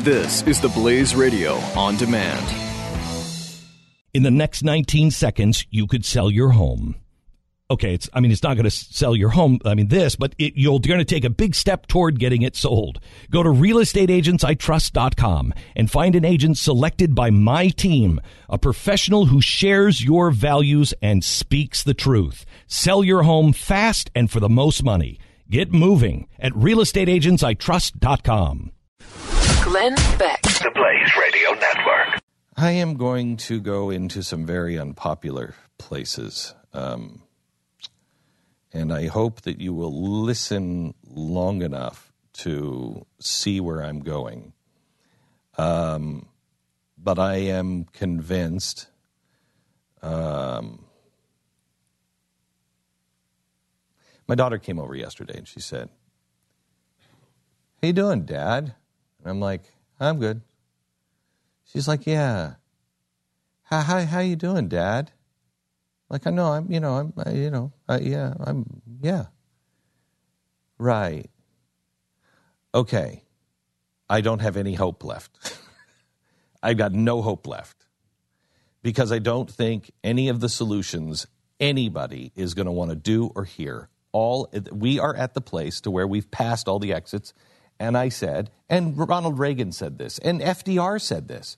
This is the Blaze Radio on demand. In the next 19 seconds, you could sell your home. Okay, it's I mean it's not going to sell your home. I mean this, but it, you're going to take a big step toward getting it sold. Go to realestateagentsitrust.com and find an agent selected by my team, a professional who shares your values and speaks the truth. Sell your home fast and for the most money. Get moving at realestateagentsitrust.com. Glenn Beck. The Blaze Radio Network. I am going to go into some very unpopular places. Um, and I hope that you will listen long enough to see where I'm going. Um, but I am convinced. Um, my daughter came over yesterday and she said, "How you doing, Dad?" And I'm like, "I'm good." She's like, "Yeah." How how how you doing, Dad? Like I know I'm, you know, I'm, I, you know, I, yeah, I'm, yeah. Right. Okay. I don't have any hope left. I've got no hope left because I don't think any of the solutions anybody is going to want to do or hear. All we are at the place to where we've passed all the exits, and I said, and Ronald Reagan said this, and FDR said this,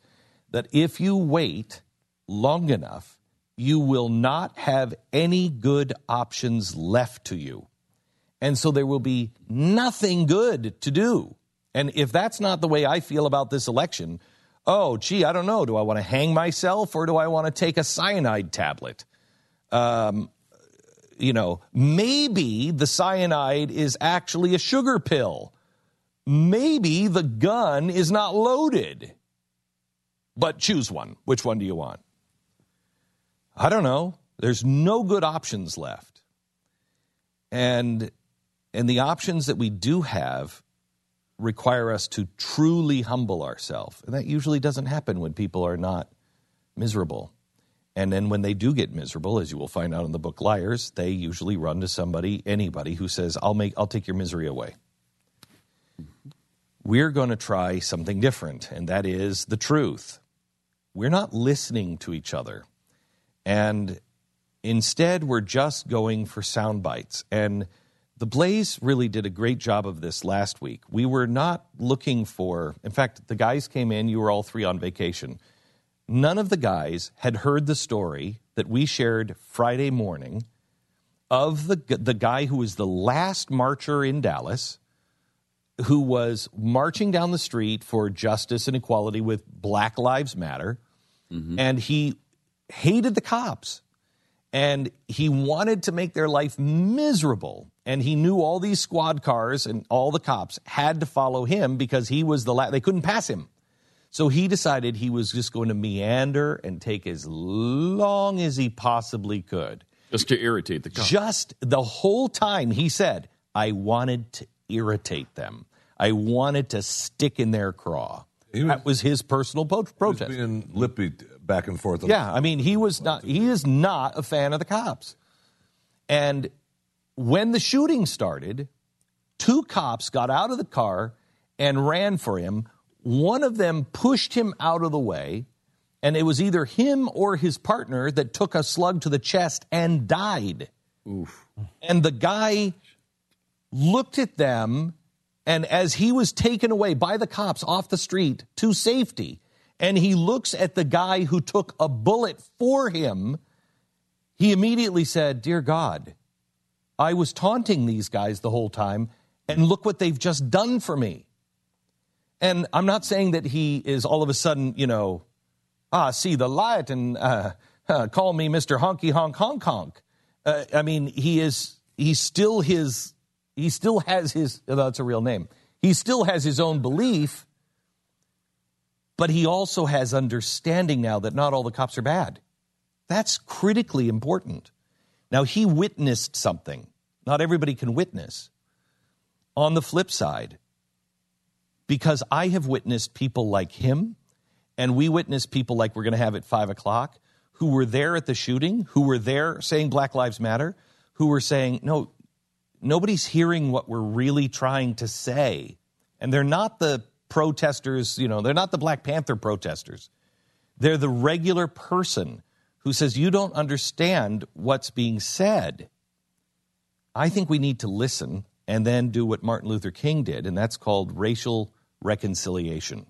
that if you wait long enough you will not have any good options left to you. And so there will be nothing good to do. And if that's not the way I feel about this election, oh, gee, I don't know. Do I want to hang myself or do I want to take a cyanide tablet? Um, you know, maybe the cyanide is actually a sugar pill. Maybe the gun is not loaded. But choose one. Which one do you want? I don't know. There's no good options left. And and the options that we do have require us to truly humble ourselves. And that usually doesn't happen when people are not miserable. And then when they do get miserable, as you will find out in the book Liars, they usually run to somebody, anybody who says, "I'll make I'll take your misery away." We're going to try something different, and that is the truth. We're not listening to each other. And instead, we're just going for sound bites. And the Blaze really did a great job of this last week. We were not looking for, in fact, the guys came in, you were all three on vacation. None of the guys had heard the story that we shared Friday morning of the, the guy who was the last marcher in Dallas, who was marching down the street for justice and equality with Black Lives Matter. Mm-hmm. And he hated the cops and he wanted to make their life miserable. And he knew all these squad cars and all the cops had to follow him because he was the last, they couldn't pass him. So he decided he was just going to meander and take as long as he possibly could. Just to irritate the cops. Just the whole time he said, I wanted to irritate them. I wanted to stick in their craw. Was, that was his personal po- protest. being lippy back and forth. Yeah, I mean, he was not. He is not a fan of the cops. And when the shooting started, two cops got out of the car and ran for him. One of them pushed him out of the way, and it was either him or his partner that took a slug to the chest and died. Oof. And the guy looked at them, and as he was taken away by the cops off the street to safety, and he looks at the guy who took a bullet for him, he immediately said, Dear God, I was taunting these guys the whole time, and look what they've just done for me. And I'm not saying that he is all of a sudden, you know, ah, see the light and uh, uh, call me Mr. Honky Honk Honk Honk. Uh, I mean, he is, he's still his, he still has his, oh, that's a real name. He still has his own belief, but he also has understanding now that not all the cops are bad. That's critically important. Now, he witnessed something. Not everybody can witness. On the flip side, because I have witnessed people like him, and we witnessed people like we're going to have at five o'clock, who were there at the shooting, who were there saying Black Lives Matter, who were saying, no, nobody's hearing what we're really trying to say. And they're not the protesters, you know, they're not the Black Panther protesters. They're the regular person who says, You don't understand what's being said. I think we need to listen and then do what Martin Luther King did, and that's called racial reconciliation.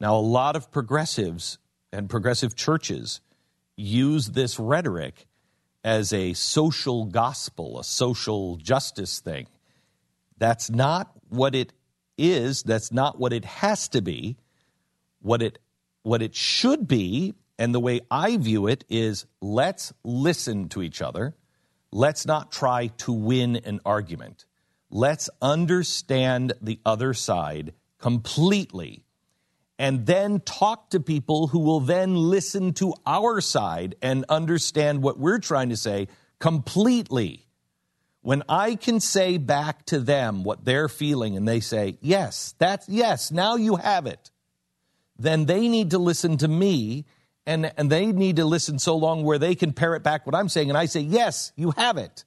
Now, a lot of progressives and progressive churches use this rhetoric as a social gospel, a social justice thing. That's not what it is. That's not what it has to be. What it what it should be, and the way I view it is let's listen to each other. Let's not try to win an argument. Let's understand the other side completely and then talk to people who will then listen to our side and understand what we're trying to say completely. When I can say back to them what they're feeling and they say, yes, that's, yes, now you have it, then they need to listen to me and, and they need to listen so long where they can parrot back what I'm saying and I say, yes, you have it.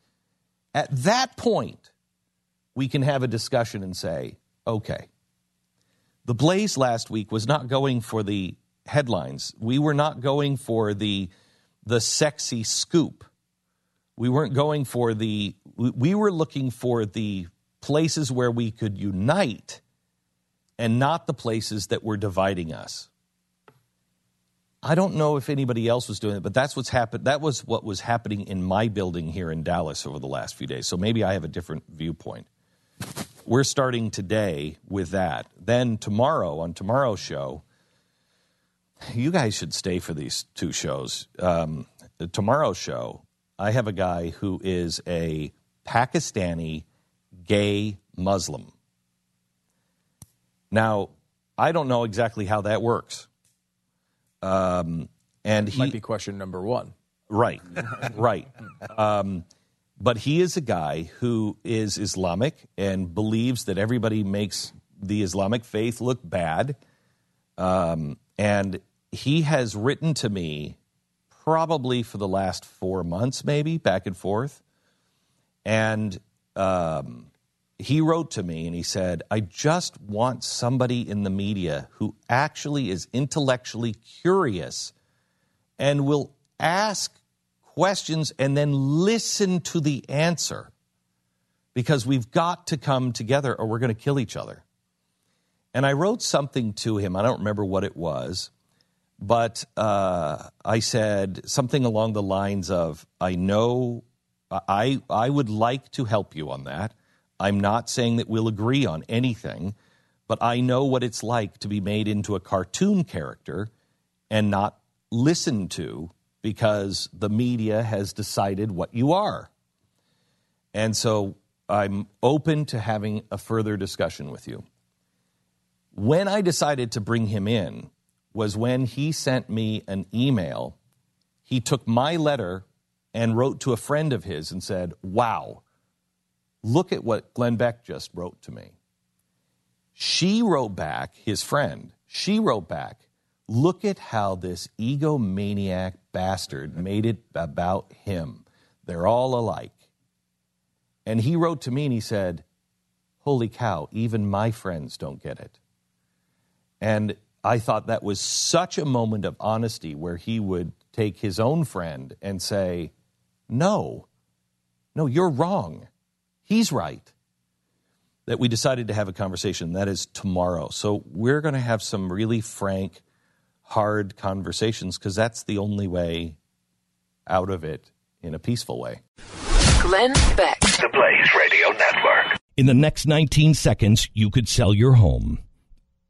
At that point, we can have a discussion and say, okay, the Blaze last week was not going for the headlines. We were not going for the the sexy scoop. We weren't going for the we were looking for the places where we could unite and not the places that were dividing us. I don't know if anybody else was doing it, but that's what's happened. That was what was happening in my building here in Dallas over the last few days. So maybe I have a different viewpoint we're starting today with that. Then tomorrow, on tomorrow's show, you guys should stay for these two shows. Um, tomorrow's show, I have a guy who is a Pakistani gay Muslim. Now, I don't know exactly how that works. Um, and he might be question number one. Right, right. Um, but he is a guy who is Islamic and believes that everybody makes the Islamic faith look bad. Um, and he has written to me probably for the last four months, maybe back and forth. And um, he wrote to me and he said, I just want somebody in the media who actually is intellectually curious and will ask questions and then listen to the answer because we've got to come together or we're going to kill each other. And I wrote something to him. I don't remember what it was, but uh, I said something along the lines of, I know I, I would like to help you on that. I'm not saying that we'll agree on anything, but I know what it's like to be made into a cartoon character and not listened to because the media has decided what you are. And so I'm open to having a further discussion with you. When I decided to bring him in was when he sent me an email. He took my letter and wrote to a friend of his and said, Wow, look at what Glenn Beck just wrote to me. She wrote back, his friend, she wrote back, Look at how this egomaniac bastard made it about him. They're all alike. And he wrote to me and he said, Holy cow, even my friends don't get it. And I thought that was such a moment of honesty where he would take his own friend and say, No, no, you're wrong. He's right. That we decided to have a conversation. That is tomorrow. So we're going to have some really frank, hard conversations because that's the only way out of it in a peaceful way. Glenn Beck. The Blaze Radio Network. In the next 19 seconds, you could sell your home.